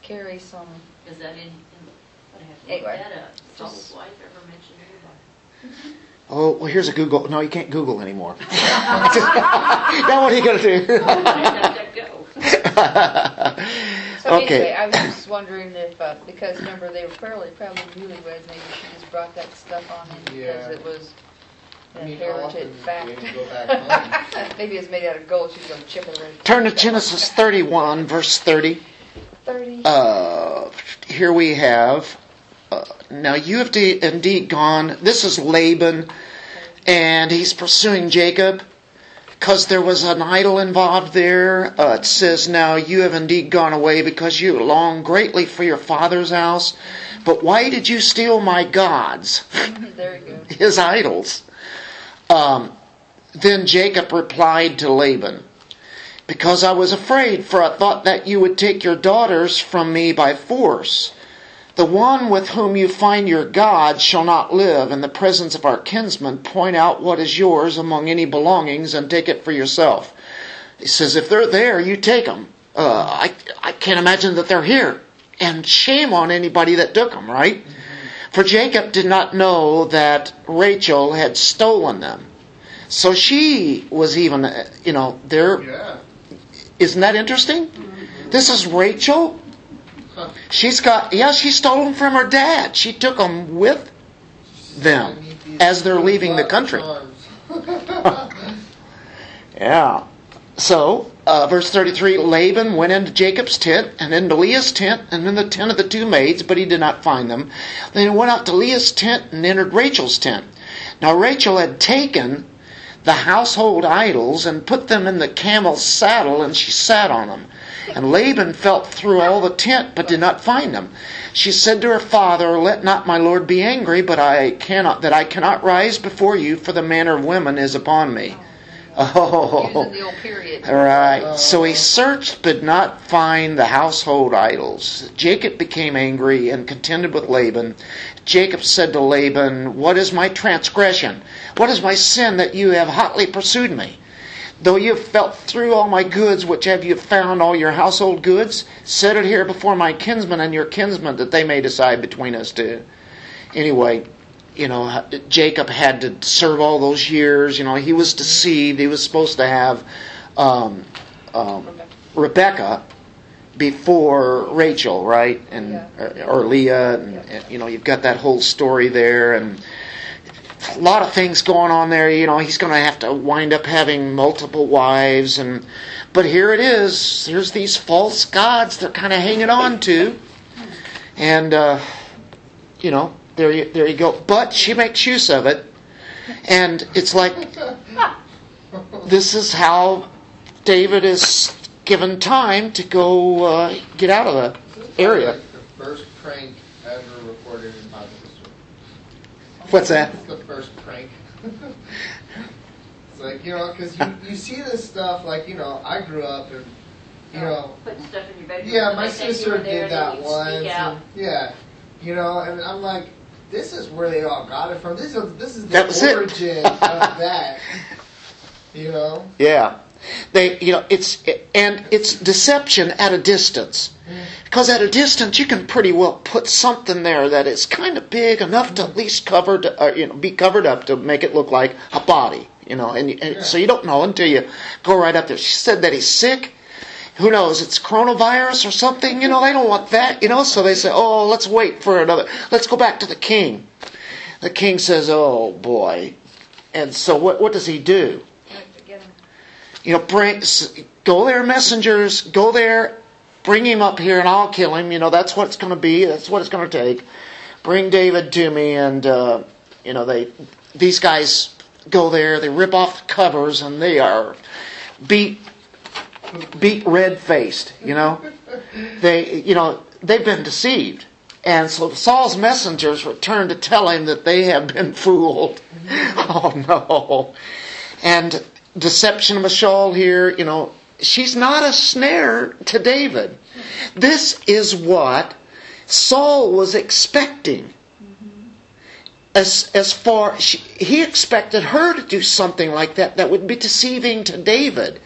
carry some, Is that in, in, but I have to look Anyway, that up. Saul's just- wife ever mentioned anybody? Oh, well, here's a Google. No, you can't Google anymore. now what are you going to do? Where did that go? so anyway, okay. I was just wondering if, uh, because remember, they were fairly, probably newlyweds, maybe she just brought that stuff on in because it was I an mean, how often inherited fact. you go back home? Maybe it's made out of gold, she's gonna chip it away. Turn to Genesis 31, verse 30. Thirty. Uh, here we have. Uh, now you have de- indeed gone. This is Laban, and he's pursuing Jacob because there was an idol involved there. Uh, it says, Now you have indeed gone away because you long greatly for your father's house. But why did you steal my gods? There you go. his idols. Um, then Jacob replied to Laban, Because I was afraid, for I thought that you would take your daughters from me by force. The one with whom you find your God shall not live. In the presence of our kinsmen, point out what is yours among any belongings and take it for yourself. He says, If they're there, you take them. Uh, I, I can't imagine that they're here. And shame on anybody that took them, right? For Jacob did not know that Rachel had stolen them. So she was even, uh, you know, there. Yeah. Isn't that interesting? This is Rachel. Huh. She's got, yeah, she stole them from her dad. She took them with them as they're leaving the country. Yeah. So, uh, verse 33 Laban went into Jacob's tent, and into Leah's tent, and in the tent of the two maids, but he did not find them. Then he went out to Leah's tent and entered Rachel's tent. Now, Rachel had taken the household idols and put them in the camel's saddle, and she sat on them. And Laban felt through all the tent, but did not find them. She said to her father, Let not my lord be angry, but I cannot that I cannot rise before you, for the manner of women is upon me. Oh, Using the old period. all right. Oh. So he searched but not find the household idols. Jacob became angry and contended with Laban. Jacob said to Laban, What is my transgression? What is my sin that you have hotly pursued me? Though you have felt through all my goods, which have you found all your household goods? Set it here before my kinsmen and your kinsmen, that they may decide between us two. Anyway, you know, Jacob had to serve all those years. You know, he was deceived. He was supposed to have um, um, Rebecca before Rachel, right? And Yeah. or, or Leah, and, and, you know, you've got that whole story there, and a lot of things going on there. You know, he's going to have to wind up having multiple wives, and but here it is. Here's these false gods they're kind of hanging on to, and uh, you know, there you there you go. But she makes use of it, and it's like this is how David is given time to go uh, get out of the area. Like the first prank ever recorded in Bible history. What's that? It's the first prank. it's like, you know, because you, you see this stuff, like, you know, I grew up and, you know, Putting stuff in your bedroom. yeah, my they think you sister did that you once. And- yeah. You know, and I'm like, this is where they all got it from. This is, this is the That was it. origin of that. You know? Yeah. They, you know, it's and it's deception at a distance. Because at a distance, you can pretty well put something there that is kind of big enough to at least cover, to, uh, you know, be covered up to make it look like a body, you know. And, and so you don't know until you go right up there. She said that he's sick. Who knows, it's coronavirus or something, you know, they don't want that, you know, so they say, oh, let's wait for another, let's go back to the king. The king says, oh boy. And so what, what does he do? You know, bring, go there, messengers, go there, bring him up here and I'll kill him. You know, that's what it's going to be, that's what it's going to take. Bring David to me and, uh, you know, they, these guys go there, they rip off the covers and they are beat beat red faced, you know. They you know, they've been deceived. And so Saul's messengers return to tell him that they have been fooled. oh no. And deception of shawl here, you know, she's not a snare to David. This is what Saul was expecting as as far she, he expected her to do something like that that would be deceiving to David.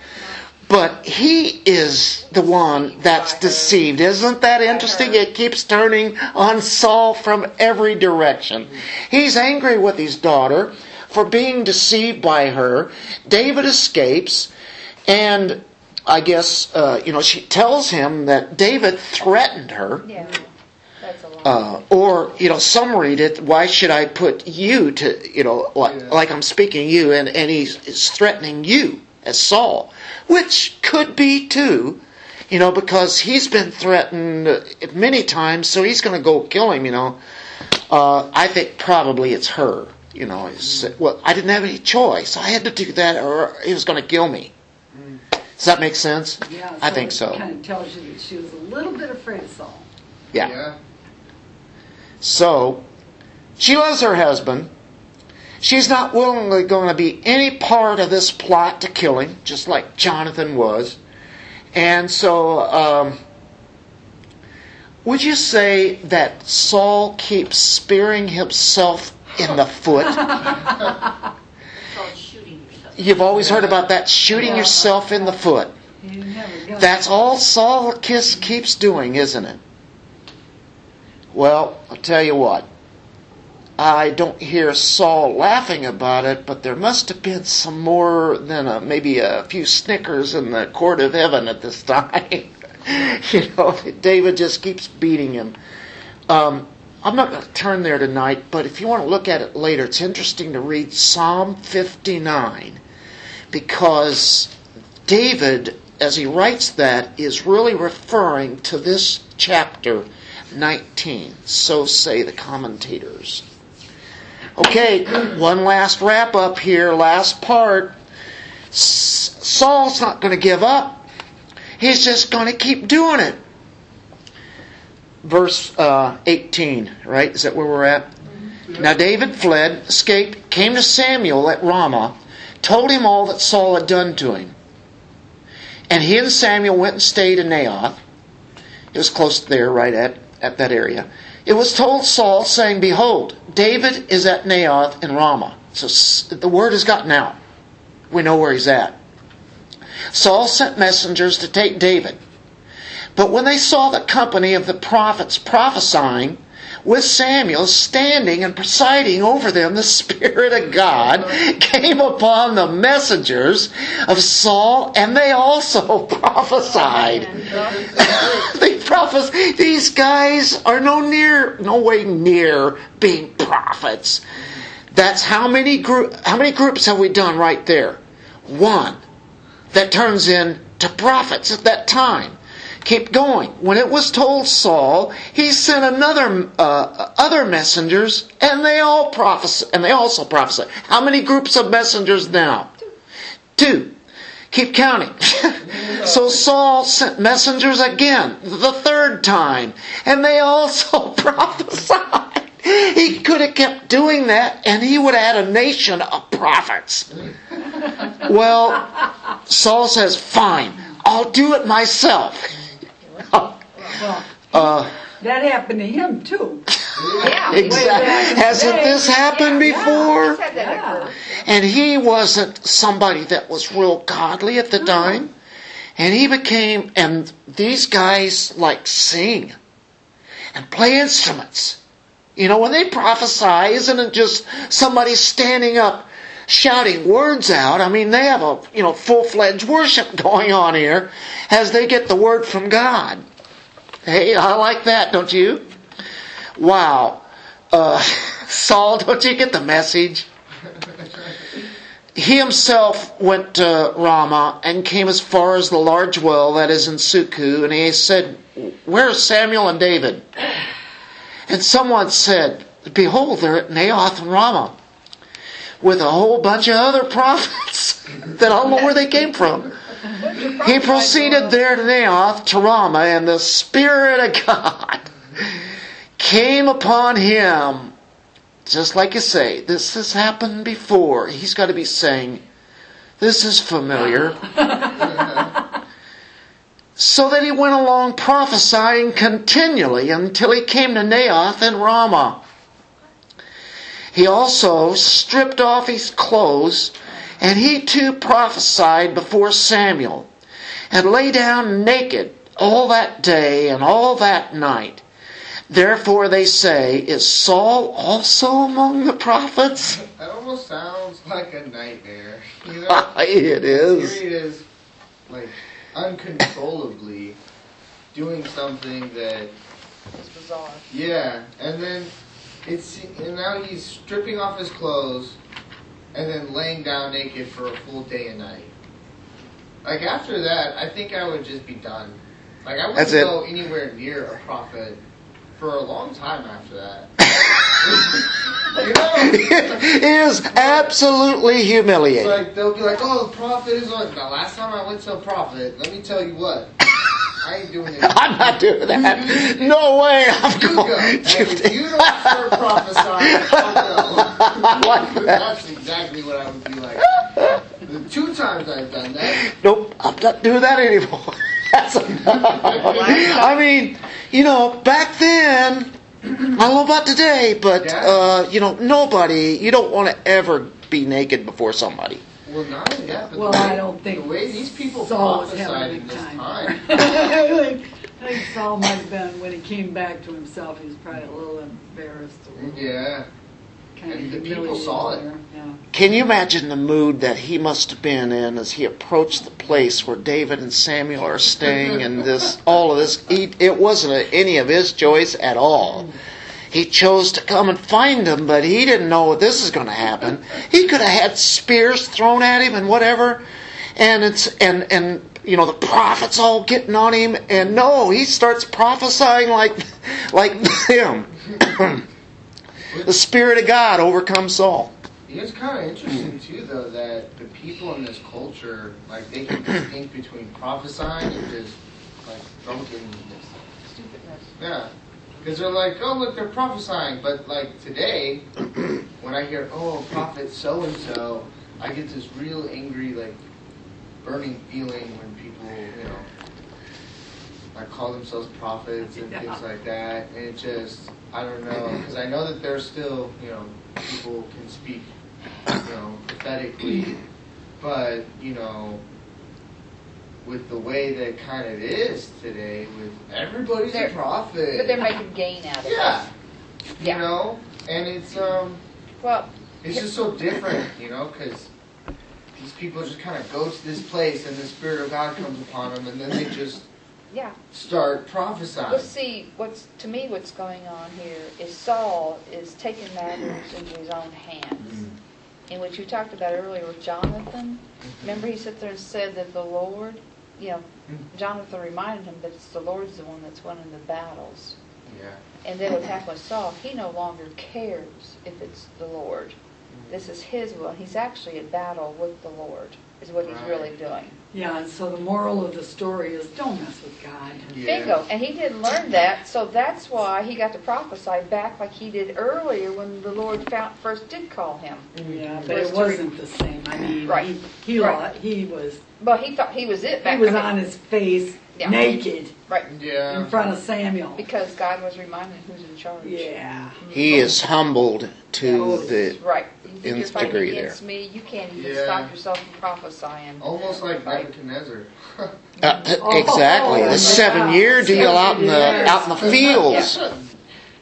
But he is the one that's deceived. Isn't that interesting? It keeps turning on Saul from every direction. He's angry with his daughter for being deceived by her. David escapes, and I guess, uh, you know, she tells him that David threatened her. Yeah, that's a lot. Uh, or you know, some read it. Why should I put you to you know like, Yeah. like I'm speaking you, and and he's, he's threatening you as Saul, which could be too, you know, because he's been threatened many times, so he's going to go kill him. You know, uh, I think probably it's her. You know, it's, well, I didn't have any choice. I had to do that, or he was going to kill me. Does that make sense? Yeah, I think so. It kind of tells you that she was a little bit afraid of Saul. Yeah. Yeah. So, she loves her husband. She's not willingly going to be any part of this plot to kill him, just like Jonathan was. And so, um, would you say that Saul keeps spearing himself in the foot? It's called shooting yourself. You've always heard about that, shooting yourself in the foot. He didn't have a gun. That's all Saul kiss keeps doing, isn't it? Well, I'll tell you what. I don't hear Saul laughing about it, but there must have been some more than a, maybe a few snickers in the court of heaven at this time. you know, David just keeps beating him. Um, I'm not going to turn there tonight, but if you want to look at it later, it's interesting to read Psalm 59 because David, as he writes that, is really referring to this chapter 19. So say the commentators. Okay, one last wrap up here, last part. Saul's not going to give up. He's just going to keep doing it. Verse uh, 18, right? Is that where we're at? Now David fled, escaped, came to Samuel at Ramah, told him all that Saul had done to him. And he and Samuel went and stayed in Naioth. It was close there, right at, at that area. It was told Saul, saying, Behold, David is at Naioth in Ramah. So the word has gotten out. We know where he's at. Saul sent messengers to take David. But when they saw the company of the prophets prophesying, with Samuel standing and presiding over them, the Spirit of God came upon the messengers of Saul, and they also prophesied. they prophesy. These guys are no near, no way near being prophets. That's how many group, how many groups have we done right there? One that turns into prophets at that time. Keep going. When it was told Saul, he sent another uh, other messengers, and they all prophesy, and they also prophesy. How many groups of messengers now? Two. Keep counting. so Saul sent messengers again, the third time, and they also prophesied. He could have kept doing that, and he would have had a nation of prophets. Well, Saul says, "Fine, I'll do it myself." Well, Uh, that happened to him too. Yeah. exactly. Hasn't this happened before? I've had that Yeah. occur. And he wasn't somebody that was real godly at the time. And he became, and these guys like sing and play instruments. You know, when they prophesy, isn't it just somebody standing up shouting words out. I mean, they have a you know full fledged worship going on here as they get the word from God. Hey, I like that, don't you? Wow, uh, Saul, don't you get the message? He himself went to Ramah and came as far as the large well that is in Secu, and he said, Where is Samuel and David? And someone said, Behold, they're at Naioth and Ramah with a whole bunch of other prophets that I don't know where they came from. He proceeded there to Naioth, to Ramah, and the Spirit of God came upon him. Just like you say, this has happened before. He's got to be saying, This is familiar. so that he went along prophesying continually until he came to Naioth and Ramah. He also stripped off his clothes, and he too prophesied before Samuel, and lay down naked all that day and all that night. Therefore they say, Is Saul also among the prophets? That almost sounds like a nightmare. You know? it Here is. he is, like, uncontrollably doing something that, It's bizarre. yeah, and then it's, and now he's stripping off his clothes and then laying down naked for a full day and night. Like, after that, I think I would just be done. Like, I wouldn't go anywhere near a prophet for a long time after that. you know? it is absolutely It's humiliating. like they'll be like, "Oh, the prophet is on." The last time I went to a prophet, let me tell you what, I ain't doing it. I'm not doing that. No way. I'm You go. going. And if you don't start prophesying, I like go. that. That's exactly what I would be like. The two times I've done that, Nope, I'm not doing that anymore. That's enough. I mean, you know, back then, I don't know about today, but uh, you know, nobody. You don't want to ever be naked before somebody. Well, not only that, but Well, the way, I don't think the way these people Saul was prophesied having a in good this time. time. I think I think Saul might have been, when he came back to himself, he was probably a little embarrassed. a little Yeah, kind of And the people humiliated saw it. there, Yeah. Can you imagine the mood that he must have been in as he approached the place where David and Samuel are staying and this all of this he, it wasn't a, any of his choice at all. He chose to come and find them, but he didn't know this is going to happen. He could have had spears thrown at him and whatever, and it's and and you know the prophets all getting on him, and no, he starts prophesying like like him. the spirit of God overcomes Saul. It's kind of interesting too, though, that the people in this culture, like, they can distinct between prophesying and just like drunkenness. Stupidness. Yeah, because they're like, oh look, they're prophesying, but like today, when I hear, oh, prophet so and so, I get this real angry, like, burning feeling when people, you know, like call themselves prophets and Yeah. things like that, and it just, I don't know, because I know that there's still, you know, people can speak, you know, prophetically, but you know. With the way that kind of is today, with everybody's They're- a prophet. But they're making gain out of it. Yeah. You know, and it's um, Well, it's just so different, you know, because these people just kind of go to this place and the spirit of God comes upon them, and then they just yeah. start prophesying. Well, see, what's to me, what's going on here is Saul is taking matters into his own hands. And what you talked about earlier with Jonathan, remember he sat there and said that the Lord, you know, mm-hmm. Jonathan reminded him that it's the Lord's the one that's winning the battles. Yeah. And then what happened with Saul, he no longer cares if it's the Lord. Mm-hmm. This is his will. He's actually at battle with the Lord, is what he's really doing. Yeah, and so the moral of the story is don't mess with God. Yeah. Bingo. And he didn't learn that, so that's why he got to prophesy back like he did earlier when the Lord found, first did call him. Yeah, mm-hmm. but it wasn't the same. I mean, Right. he, he, Right. lo- he was But he thought he was it back he was on his face, Yeah. naked, Right. Yeah. in front of Samuel. Because God was reminding who's in charge. Yeah. He is humbled to the. Right. You think you're Nth fighting degree against me? You can't even Yeah. stop yourself from prophesying. Almost like Right. Nebuchadnezzar. Uh, Oh, exactly, oh, the seven yeah. year deal out in the out in the fields.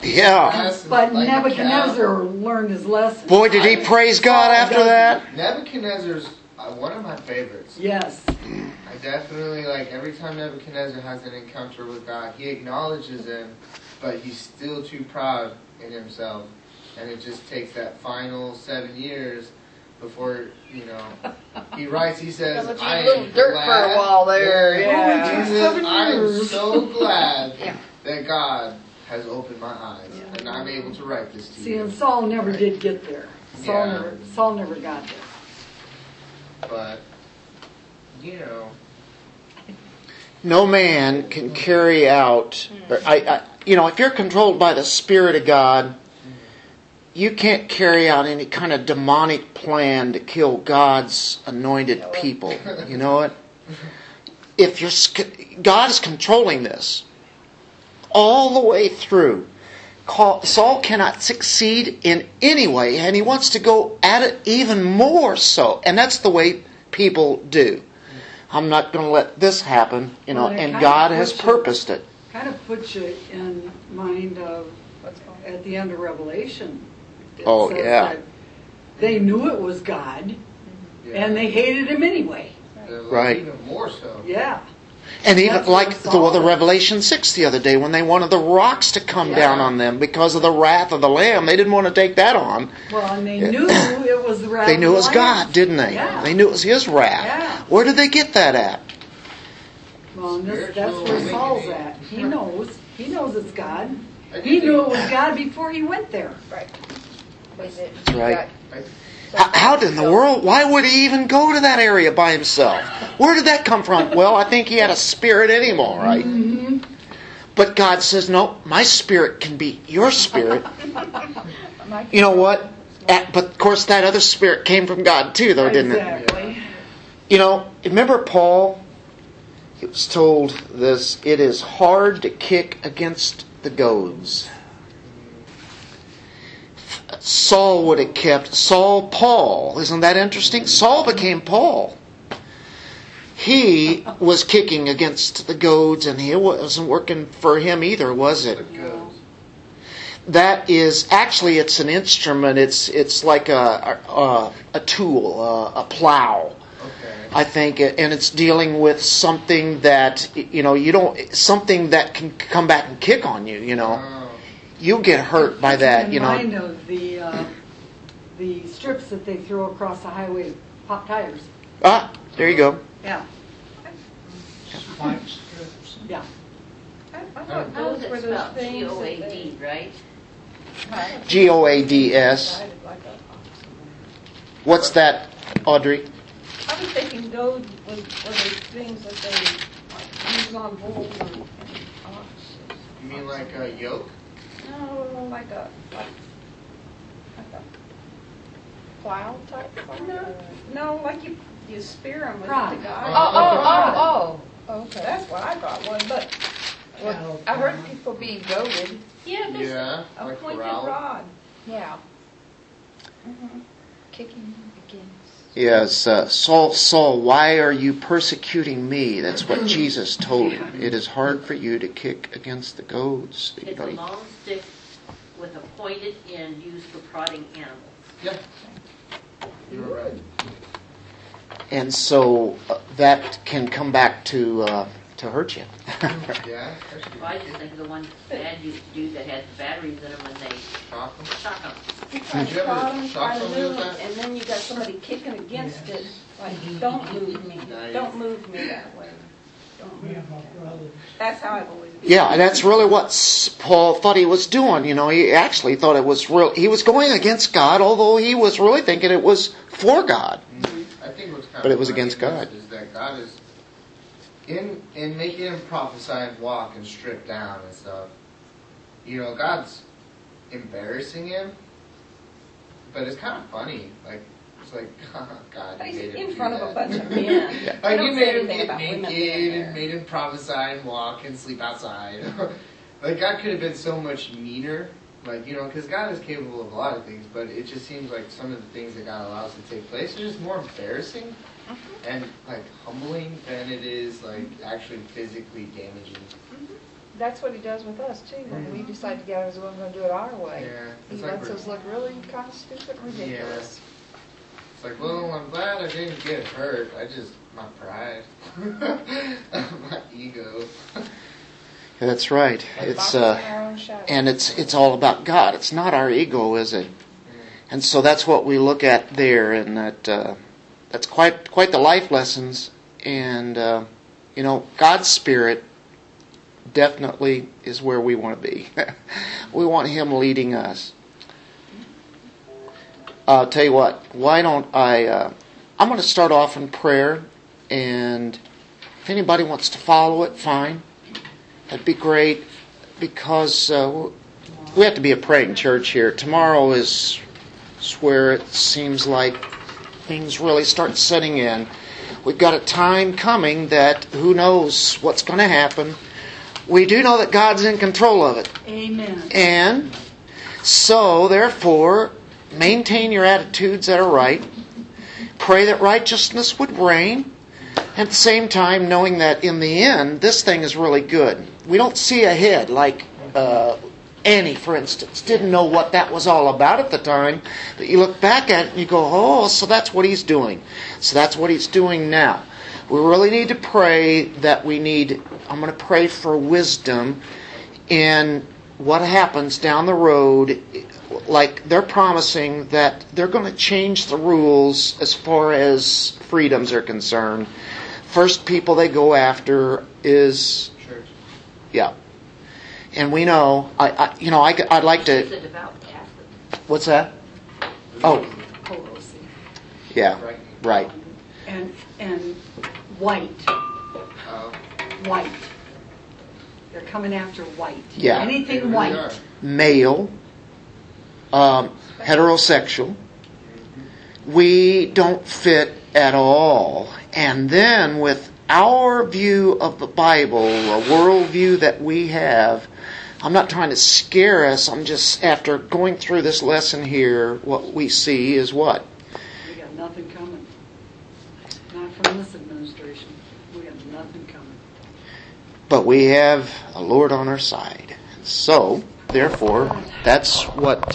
Yeah. But like a cow. Nebuchadnezzar learned his lesson. Boy, did he praise God after that. Nebuchadnezzar's uh, one of my favorites. Yes. I definitely like every time Nebuchadnezzar has an encounter with God, he acknowledges him, but he's still too proud in himself, and it just takes that final seven years before you know he writes. He says, Gotta let you "I am dirt glad, for a while there, yeah. He says, Seven I am years." so glad Yeah. that God has opened my eyes, and I'm able to write this to See, you." and Saul never did get there. Saul Yeah. never, Saul never got there. But you know, No man can carry out. Or I, I, you know, if you're controlled by the Spirit of God, you can't carry out any kind of demonic plan to kill God's anointed people. You know it. If you're, God is controlling this all the way through. Call- Saul cannot succeed in any way, and he wants to go at it even more so. And that's the way people do. I'm not going to let this happen, you know, Well, and God has puts you- purposed it. Kind of puts you in mind of at the end of Revelation. Oh, yeah. They knew it was God, yeah, and they hated him anyway. Right. even more so. Yeah. And even like the, well, the Revelation 6 the other day when they wanted the rocks to come Yeah. down on them because of the wrath of the Lamb. They didn't want to take that on. Well, and they knew it was the wrath They knew it was the God, Lamb. didn't they? Yeah. They knew it was His wrath. Yeah. Where did they get that at? Well, this, that's where Saul's at. He knows. He knows it's God. He think- knew it was God before he went there. Right. But it- That's right. got- How, in the world? Why would he even go to that area by himself? Where did that come from? Well, I think he had a spirit in him, all right. Mm-hmm. But God says, no, my spirit can be your spirit. You know what? At- but of course, that other spirit came from God too, though, didn't it? You know, remember Paul? He was told this it is hard to kick against the goads. Saul would have kept Saul Paul. Isn't that interesting? Saul became Paul. He was kicking against the goads and it wasn't working for him either, was it? That is actually it's an instrument. It's it's like a a, a tool, a, a plow. Okay. I think, and it's dealing with something that you know you don't something that can come back and kick on you. You know, Oh, you get hurt by that. In You know, mind of the uh, the strips that they throw across the highway to pop tires. ah, there you go. Yeah. strips. Yeah. I, I thought How's those it were those spelled? things that they. G-O-A-D, right? G O A D S. Divided like a- What's that, Audrey? I was thinking those was, were those things that they like, use on bulls and, and oxes. you mean like a yoke? No, like a, like, like a, Plow type? no, no, like you, you spear them with the Prod. Oh, guy. oh, oh, oh. Okay. That's what I got one, but Well, I heard people being goaded. Yeah, this, Yeah, a like pointed corral. rod. Yeah. Mhm. Kicking against. Yes, uh, Saul. Saul, why are you persecuting me? That's what Jesus told him. It is hard for you to kick against the goads. You it's know, a long stick with a pointed end used for prodding animals. Yeah. You're right. and so uh, that can come back to uh, to hurt you. Yeah. Well, I just think of the one Dad used to do that had batteries in them when they shock 'em. shot them. You try Did you ever shock try to with that? and then you got somebody kicking against it, like, don't move me, Nice. don't move me that way. Don't move me. That's how I've always. been. Yeah, and that's really what Paul thought he was doing. You know, he actually thought it was real. He was going against God, although he was really thinking it was for God. Mm-hmm. I think what's kind But of it was funny against in God. Is that God is in in making him prophesy and walk and strip down and stuff. You know, God's embarrassing him, but it's kind of funny. Like it's like God, But you he's made him in do front of a bunch of men. They Like you made him get naked and there. made him prophesy and walk and sleep outside. like God could have been so much meaner. Like you know, because God is capable of a lot of things, but it just seems like some of the things that God allows to take place are just more embarrassing and like humbling than it is like actually physically damaging. that's what he does with us too. When we decide to go, we're going to do it our way. Yeah, He it's like lets we're- us look really kind of stupid and ridiculous. It's like, well, I'm glad I didn't get hurt. I just my pride, my ego. That's right. Like It's boxing uh, our own shadow. and it's it's all about God. It's not our ego, is it? And so that's what we look at there, and that uh, that's quite quite the life lessons. And uh, you know, God's Spirit definitely is where we want to be. we want Him leading us. I'll tell you what. Why don't I? Uh, I'm going to start off in prayer, and if anybody wants to follow it, fine. That'd be great because uh, we have to be a praying church here. Tomorrow is where it seems like things really start setting in. We've got a time coming that who knows what's going to happen. We do know that God's in control of it. Amen. And so, therefore, maintain your attitudes that are right. Pray that righteousness would reign. At the same time, knowing that in the end, this thing is really good. We don't see ahead like uh, Annie, for instance, didn't know what that was all about at the time. But you look back at it and you go, oh, so that's what he's doing. So that's what he's doing now. We really need to pray that we need, I'm going to pray for wisdom in what happens down the road. Like they're promising that they're going to change the rules as far as freedoms are concerned. First people they go after is, Church. yeah. And we know, I, I you know, I, I'd like to, a devout Catholic. what's that? Oh, Pelosi. yeah, Right. right. And, and white, Oh. white. They're coming after white. Yeah. Anything white. male, um, heterosexual. We don't fit at all. And then with our view of the Bible, a worldview that we have, I'm not trying to scare us. I'm just, after going through this lesson here, what we see is what? We got nothing coming. Not from this administration. We got nothing coming. But we have a Lord on our side. So, therefore, that's what